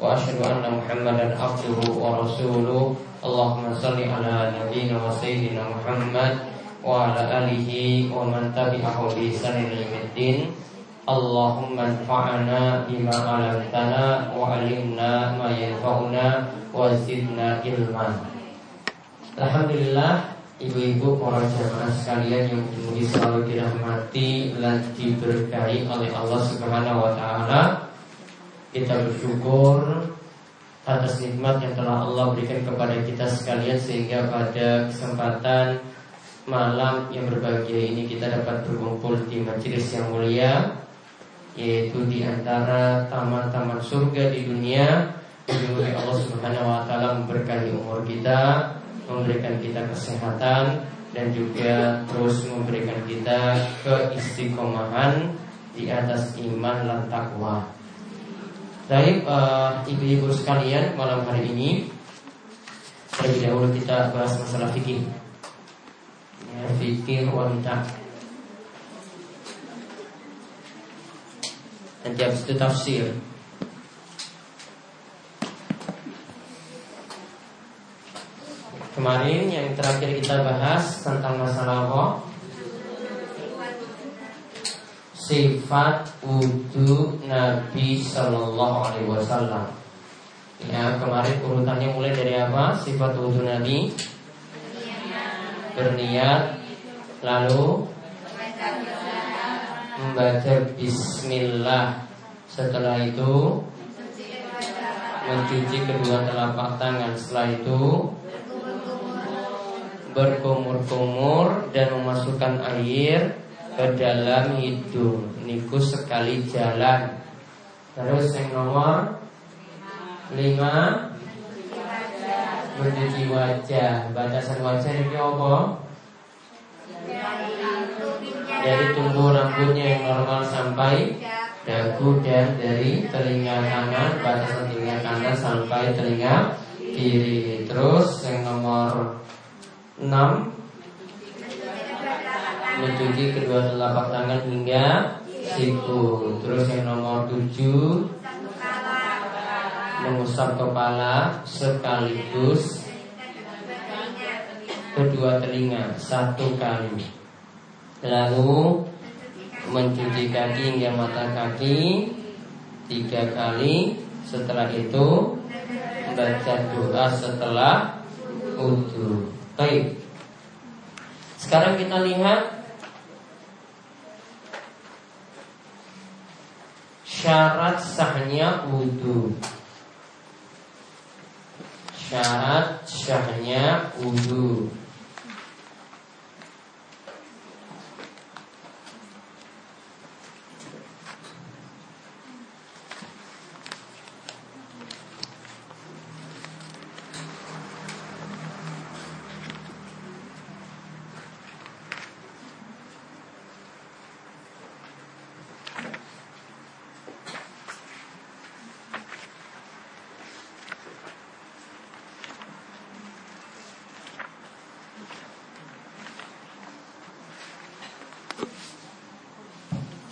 وأشهد أن محمدا عبده ورسوله اللهم صل على نبينا وسيدنا محمد وعلى آله ومن تبعه بإحسان إلى يوم الدين اللهم انفعنا بما علمتنا وعلمنا ما ينفعنا وزدنا علما Alhamdulillah Ibu-ibu para jamaah sekalian yang dimuji selalu dirahmati dan diberkahi oleh Allah Subhanahu wa taala kita bersyukur atas nikmat yang telah Allah berikan kepada kita sekalian sehingga pada kesempatan malam yang berbahagia ini kita dapat berkumpul di majelis yang mulia yaitu di antara taman-taman surga di dunia Semoga Allah Subhanahu wa taala memberkahi umur kita, memberikan kita kesehatan dan juga terus memberikan kita keistiqomahan di atas iman dan takwa. Baik uh, ibu-ibu sekalian malam hari ini Terlebih dahulu kita bahas masalah fikih. Ya, Fikih wanita. Nanti habis itu tafsir. Kemarin yang terakhir kita bahas tentang masalah apa? Sifat wudhu Nabi Shallallahu Alaihi Wasallam. Ya kemarin urutannya mulai dari apa? Sifat wudhu Nabi berniat, lalu membaca Bismillah. Setelah itu mencuci kedua telapak tangan. Setelah itu berkumur-kumur dan memasukkan air ke dalam hidung. Niku sekali jalan. Terus yang nomor? Lima. Mencuci wajah. Batasan wajah ini apa? Dari tumbuh rambutnya yang normal sampai dagu dan dari telinga kanan batasan telinga kanan sampai telinga kiri. Terus yang nomor enam mencuci kedua telapak tangan hingga siku. Terus yang nomor tujuh mengusap kepala sekaligus kedua telinga satu kali. Lalu mencuci kaki hingga mata kaki tiga kali. Setelah itu membaca doa setelah wudhu. Baik. Sekarang kita lihat syarat sahnya wudhu Syarat sahnya wudhu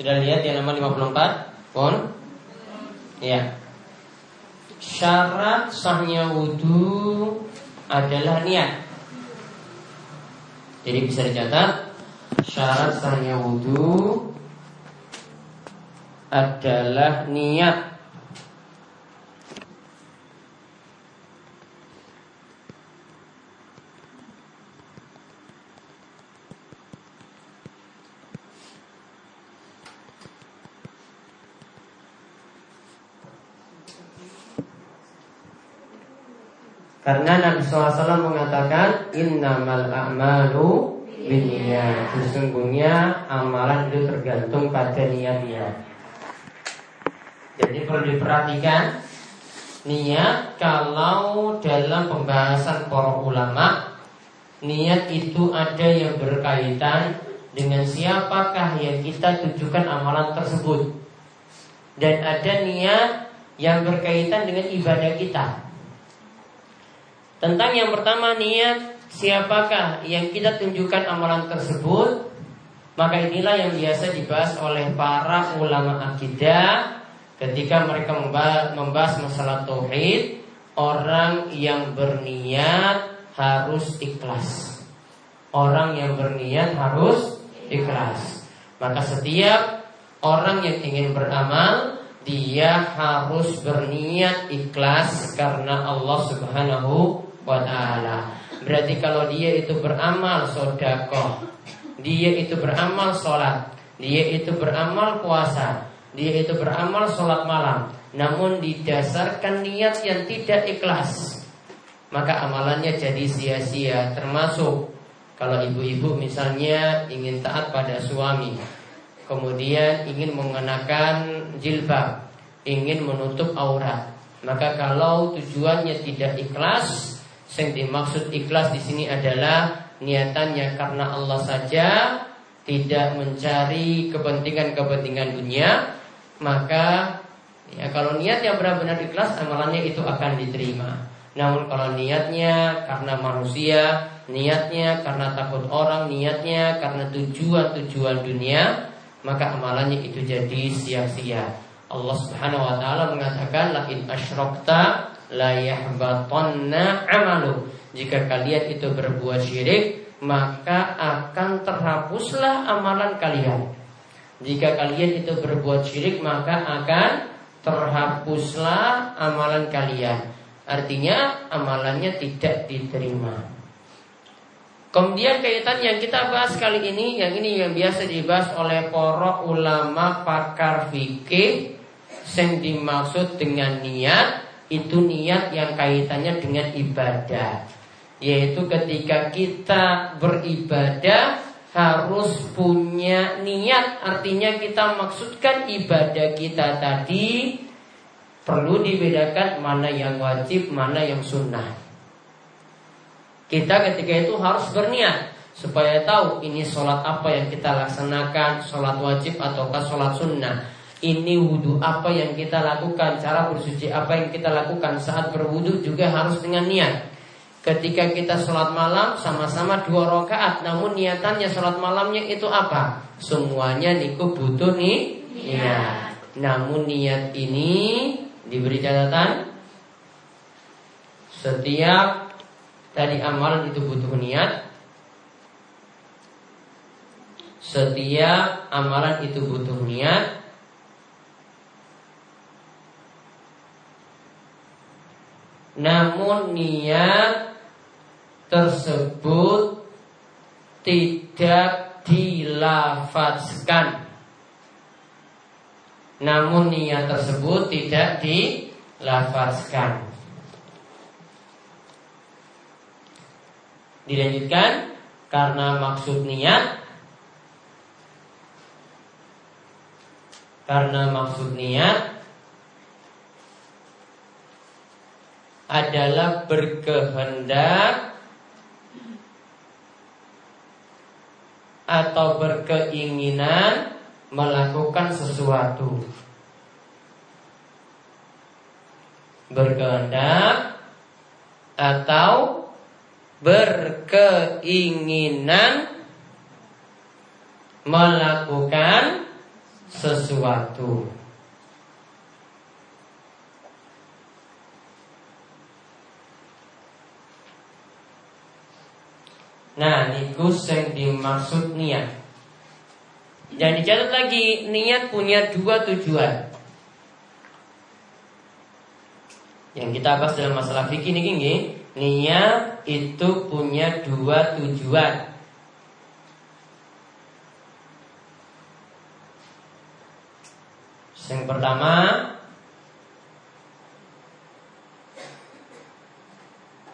Sudah lihat yang nomor 54? Pun? Ya. Syarat sahnya wudhu adalah niat. Jadi bisa dicatat Syarat sahnya wudhu adalah niat Karena Nabi SAW mengatakan Innamal a'malu binniyat. Sesungguhnya amalan itu tergantung pada niatnya. Jadi perlu diperhatikan niat kalau dalam pembahasan para ulama niat itu ada yang berkaitan dengan siapakah yang kita tujukan amalan tersebut dan ada niat yang berkaitan dengan ibadah kita. Tentang yang pertama niat siapakah yang kita tunjukkan amalan tersebut maka inilah yang biasa dibahas oleh para ulama akidah ketika mereka membahas masalah tauhid, orang yang berniat harus ikhlas. Orang yang berniat harus ikhlas. Maka setiap orang yang ingin beramal dia harus berniat ikhlas karena Allah Subhanahu wa taala. Berarti kalau dia itu beramal sodakoh Dia itu beramal sholat Dia itu beramal puasa Dia itu beramal sholat malam Namun didasarkan niat yang tidak ikhlas Maka amalannya jadi sia-sia Termasuk kalau ibu-ibu misalnya ingin taat pada suami Kemudian ingin mengenakan jilbab Ingin menutup aurat Maka kalau tujuannya tidak ikhlas yang dimaksud ikhlas di sini adalah niatannya karena Allah saja, tidak mencari kepentingan-kepentingan dunia, maka ya kalau niat yang benar-benar ikhlas amalannya itu akan diterima. Namun kalau niatnya karena manusia, niatnya karena takut orang, niatnya karena tujuan-tujuan dunia, maka amalannya itu jadi sia-sia. Allah Subhanahu wa taala mengatakan la in la yahbatanna amalu. Jika kalian itu berbuat syirik, maka akan terhapuslah amalan kalian. Jika kalian itu berbuat syirik, maka akan terhapuslah amalan kalian. Artinya amalannya tidak diterima. Kemudian kaitan yang kita bahas kali ini, yang ini yang biasa dibahas oleh para ulama pakar fikih, yang dimaksud dengan niat itu niat yang kaitannya dengan ibadah. Yaitu ketika kita beribadah harus punya niat. Artinya kita maksudkan ibadah kita tadi Perlu dibedakan mana yang wajib, mana yang sunnah. Kita ketika itu harus berniat Supaya tahu ini sholat apa yang kita laksanakan Sholat wajib ataukah sholat sunnah ini wudhu apa yang kita lakukan Cara bersuci apa yang kita lakukan. Saat berwudhu juga harus dengan niat. Ketika kita sholat malam Sama-sama dua rakaat Namun niatannya sholat malamnya itu apa? Semuanya niku butuh nih niat. Namun niat ini Diberi catatan Setiap Tadi amalan itu butuh niat. Setiap amalan itu butuh niat Namun niat tersebut tidak dilafazkan. Namun niat tersebut tidak dilafazkan. Dilanjutkan Karena maksud niat Karena maksud niat adalah berkehendak atau berkeinginan melakukan sesuatu. Berkehendak atau berkeinginan melakukan sesuatu. Nah, niku yang dimaksud niat. Dan dicatat lagi, niat punya dua tujuan. Yang kita bahas dalam masalah fikih ini gini, niat itu punya dua tujuan. Yang pertama,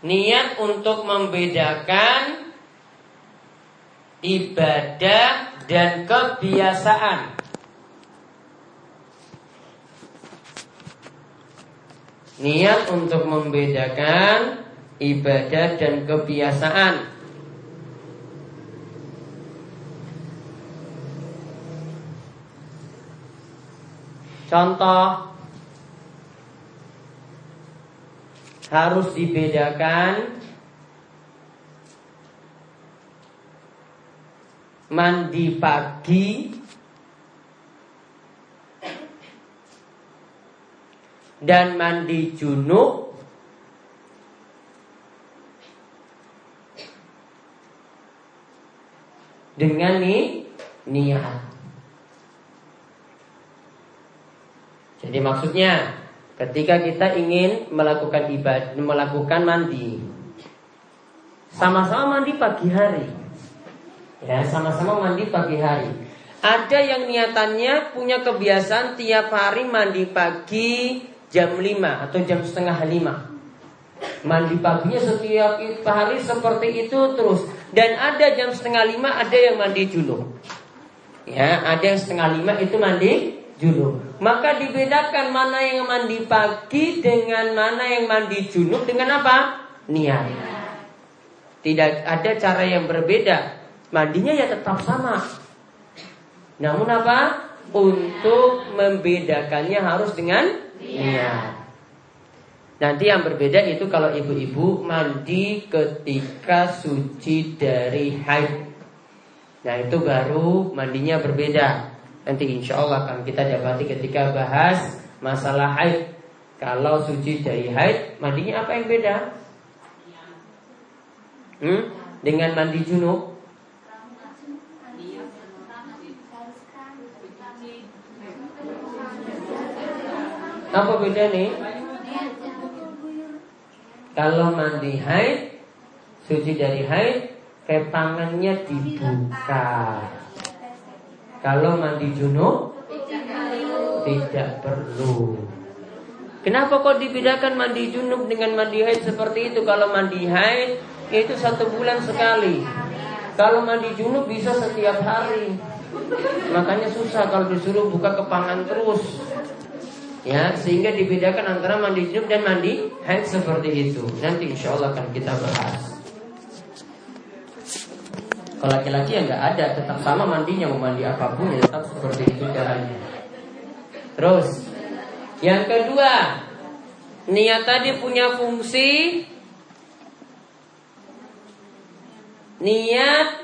niat untuk membedakan ibadah dan kebiasaan. Niat untuk membedakan ibadah dan kebiasaan. Contoh harus dibedakan mandi pagi dan mandi junub dengan nih niat. Jadi maksudnya ketika kita ingin melakukan ibadah, melakukan mandi, sama-sama mandi pagi hari. Ya, sama-sama mandi pagi hari. Ada yang niatannya punya kebiasaan tiap hari mandi pagi jam 5 atau jam setengah 5. Mandi paginya setiap hari seperti itu terus. Dan ada jam setengah 5 ada yang mandi junub. Ya, ada yang setengah 5 itu mandi junub. Maka dibedakan mana yang mandi pagi dengan mana yang mandi junub dengan apa? Niat. Tidak ada cara yang berbeda mandinya ya tetap sama. Namun apa? Untuk membedakannya harus dengan niat. Nanti yang berbeda itu kalau ibu-ibu mandi ketika suci dari haid. Nah itu baru mandinya berbeda. Nanti insya Allah akan kita dapati ketika bahas masalah haid. Kalau suci dari haid, mandinya apa yang beda? Hmm? Dengan mandi junub? Apa beda nih? Kalau mandi haid, suci dari haid, kepangannya dibuka. Kalau mandi junub, tidak perlu. Kenapa kok dibedakan mandi junub dengan mandi haid seperti itu? Kalau mandi haid itu satu bulan sekali. Kalau mandi junub bisa setiap hari. Makanya susah kalau disuruh buka kepangan terus ya sehingga dibedakan antara mandi junub dan mandi haid seperti itu. Nanti insya Allah akan kita bahas. Kalau laki-laki ya nggak ada tetap sama mandinya mau mandi apa pun ya tetap seperti itu caranya. Terus yang kedua niat tadi punya fungsi. Niat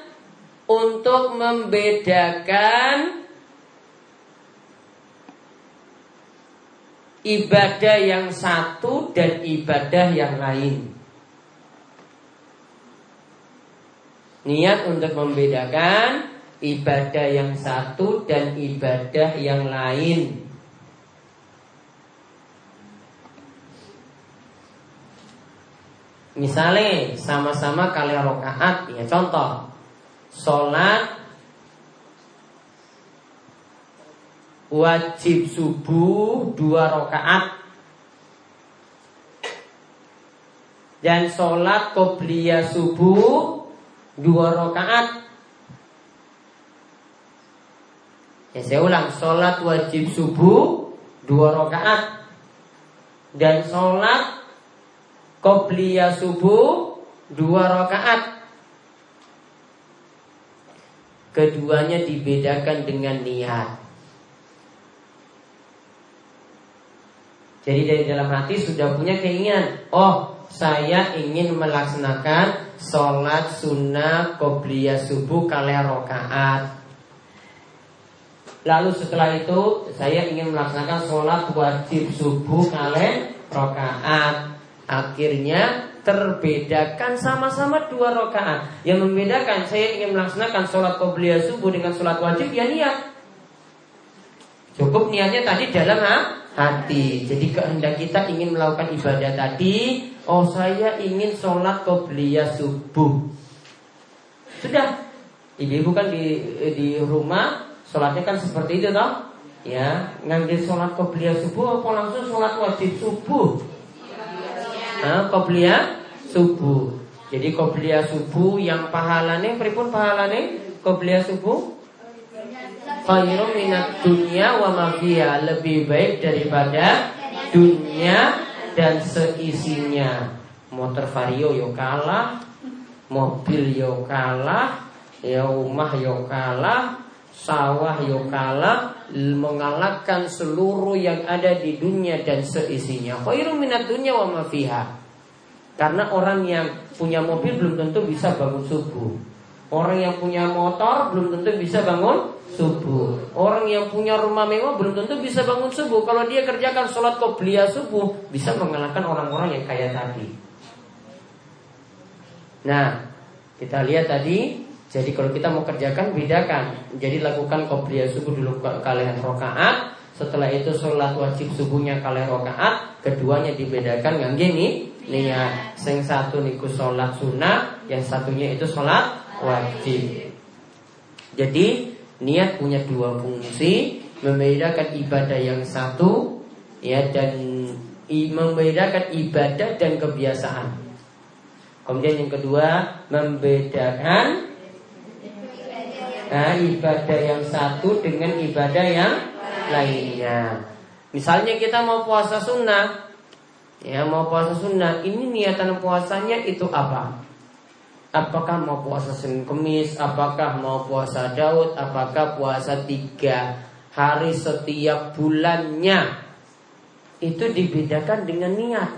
untuk membedakan ibadah yang satu dan ibadah yang lain. Niat untuk membedakan ibadah yang satu dan ibadah yang lain. Misalnya sama-sama kalian rokaat ya contoh Sholat wajib subuh dua rakaat dan sholat qobliyah subuh dua rakaat. Ya saya ulang, sholat wajib subuh dua rakaat dan sholat qobliyah subuh dua rakaat. Keduanya dibedakan dengan niat. Jadi dari dalam hati sudah punya keinginan. Oh saya ingin melaksanakan Sholat sunnah Qobliyah subuh kalian rokaat Lalu setelah itu Saya ingin melaksanakan sholat wajib subuh kalian rokaat Akhirnya terbedakan sama-sama dua rokaat Yang membedakan saya ingin melaksanakan sholat Qobliyah subuh dengan sholat wajib ya niat. Cukup niatnya tadi dalam ha? Hati. Jadi kehendak kita ingin melakukan ibadah tadi, oh saya ingin sholat qobliyah subuh. Sudah, ibu-ibu kan di di rumah sholatnya kan seperti itu toh? Ya, ngambil sholat qobliyah subuh apa langsung sholat wajib subuh? Nah, qobliyah subuh. Jadi qobliyah subuh yang pahalanya, pripun pahalanya? Qobliyah subuh khairum minat dunia wa mafia lebih baik daripada dunia dan seisinya. Motor vario yo kalah, mobil yo kalah, ya rumah yo kalah, sawah yo kalah, mengalahkan seluruh yang ada di dunia dan seisinya. Khairu minat dunia wa ma Karena orang yang punya mobil belum tentu bisa bangun subuh. Orang yang punya motor belum tentu bisa bangun subuh. Orang yang punya rumah mewah belum tentu bisa bangun subuh. Kalau dia kerjakan sholat qobliyah subuh, bisa mengalahkan orang-orang yang kaya tadi. Nah, kita lihat tadi. Jadi kalau kita mau kerjakan, bedakan. Jadi lakukan qobliyah subuh dulu kalian rokaat. Setelah itu sholat wajib subuhnya kalian rokaat. Keduanya dibedakan dengan gini. Niat. Yang satu niku sholat sunnah, yang satunya itu sholat wajib. Jadi niat punya dua fungsi, membedakan ibadah yang satu ya dan membedakan ibadah dan kebiasaan. Kemudian yang kedua membedakan nah, ibadah yang satu dengan ibadah yang lainnya. Misalnya kita mau puasa sunnah, ya mau puasa sunnah, ini niatan puasanya itu apa? Apakah mau puasa Senin Kemis? Apakah mau puasa Daud? Apakah puasa tiga hari setiap bulannya? Itu dibedakan dengan niat.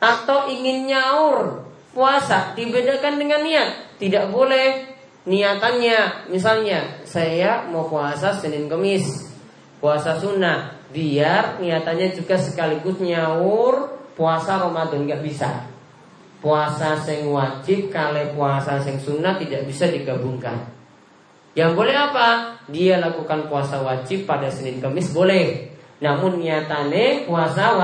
Atau ingin nyaur Puasa dibedakan dengan niat. Tidak boleh niatannya. Misalnya saya mau puasa Senin Kemis Puasa sunnah. Biar niatannya juga sekaligus nyaur Puasa Ramadan Gak bisa puasa sing wajib kali puasa sing sunnah tidak bisa digabungkan. Yang boleh apa? Dia lakukan puasa wajib pada Senin Kamis boleh. Namun niatannya puasa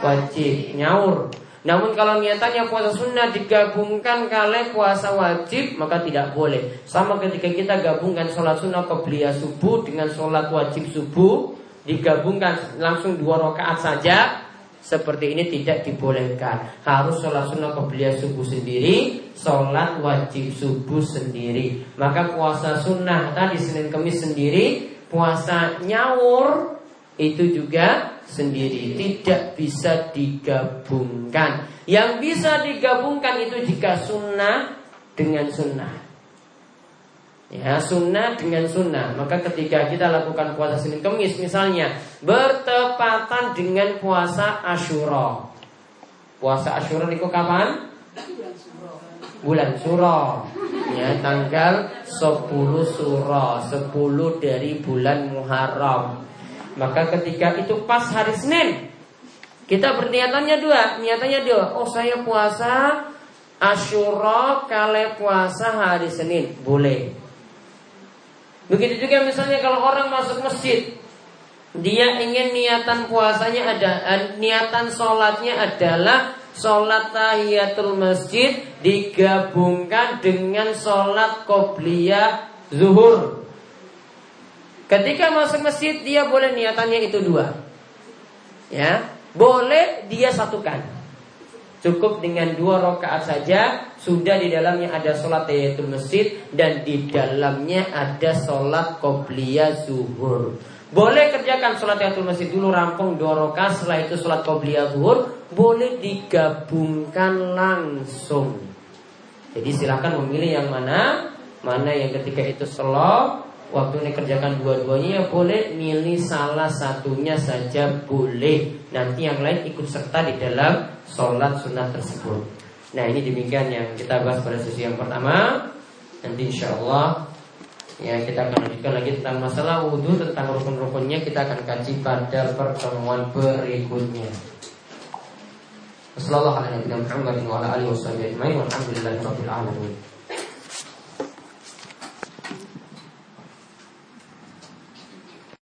wajib nyaur. Namun kalau niatannya puasa sunnah digabungkan kali puasa wajib maka tidak boleh. Sama ketika kita gabungkan sholat sunnah kebelia subuh dengan sholat wajib subuh digabungkan langsung dua rakaat saja seperti ini tidak dibolehkan. Harus sholat sunnah qobliyah subuh sendiri, sholat wajib subuh sendiri. Maka puasa sunnah tadi Senin Kemis sendiri, puasa nyawur itu juga sendiri, tidak bisa digabungkan. Yang bisa digabungkan itu jika sunnah dengan sunnah. Ya sunnah dengan sunnah. Maka ketika kita lakukan puasa Senin Kemis misalnya Bertepatan dengan puasa Ashura Puasa Ashura itu kapan? Bulan Suro. Ya tanggal 10 Suro 10 dari bulan Muharram. Maka ketika itu pas hari Senin Kita berniatannya dua. Niatannya dua. Oh saya puasa Ashura kale puasa hari Senin. Boleh Begitu juga misalnya kalau orang masuk masjid dia ingin niatan puasanya ada eh, niatan sholatnya adalah sholat tahiyatul masjid digabungkan dengan sholat qobliyah zuhur. Ketika masuk masjid dia boleh niatannya itu dua, ya boleh dia satukan. Cukup dengan dua rakaat saja sudah di dalamnya ada sholat tahiyatul masjid dan di dalamnya ada sholat qobliyah zuhur. Boleh kerjakan sholat tahiyatul masjid dulu rampung dua rakaat setelah itu sholat qobliyah zuhur boleh digabungkan langsung. Jadi silakan memilih yang mana mana yang ketika itu slow waktu ini kerjakan dua-duanya ya boleh milih salah satunya saja boleh. Nanti yang lain ikut serta di dalam sholat sunnah tersebut. Nah ini demikian yang kita bahas pada sesi yang pertama. Nanti insya Allah ya kita akan lanjutkan lagi tentang masalah wudhu tentang rukun-rukunnya. Kita akan kaji pada pertemuan berikutnya. Wassalamualaikum warahmatullahi wabarakatuh.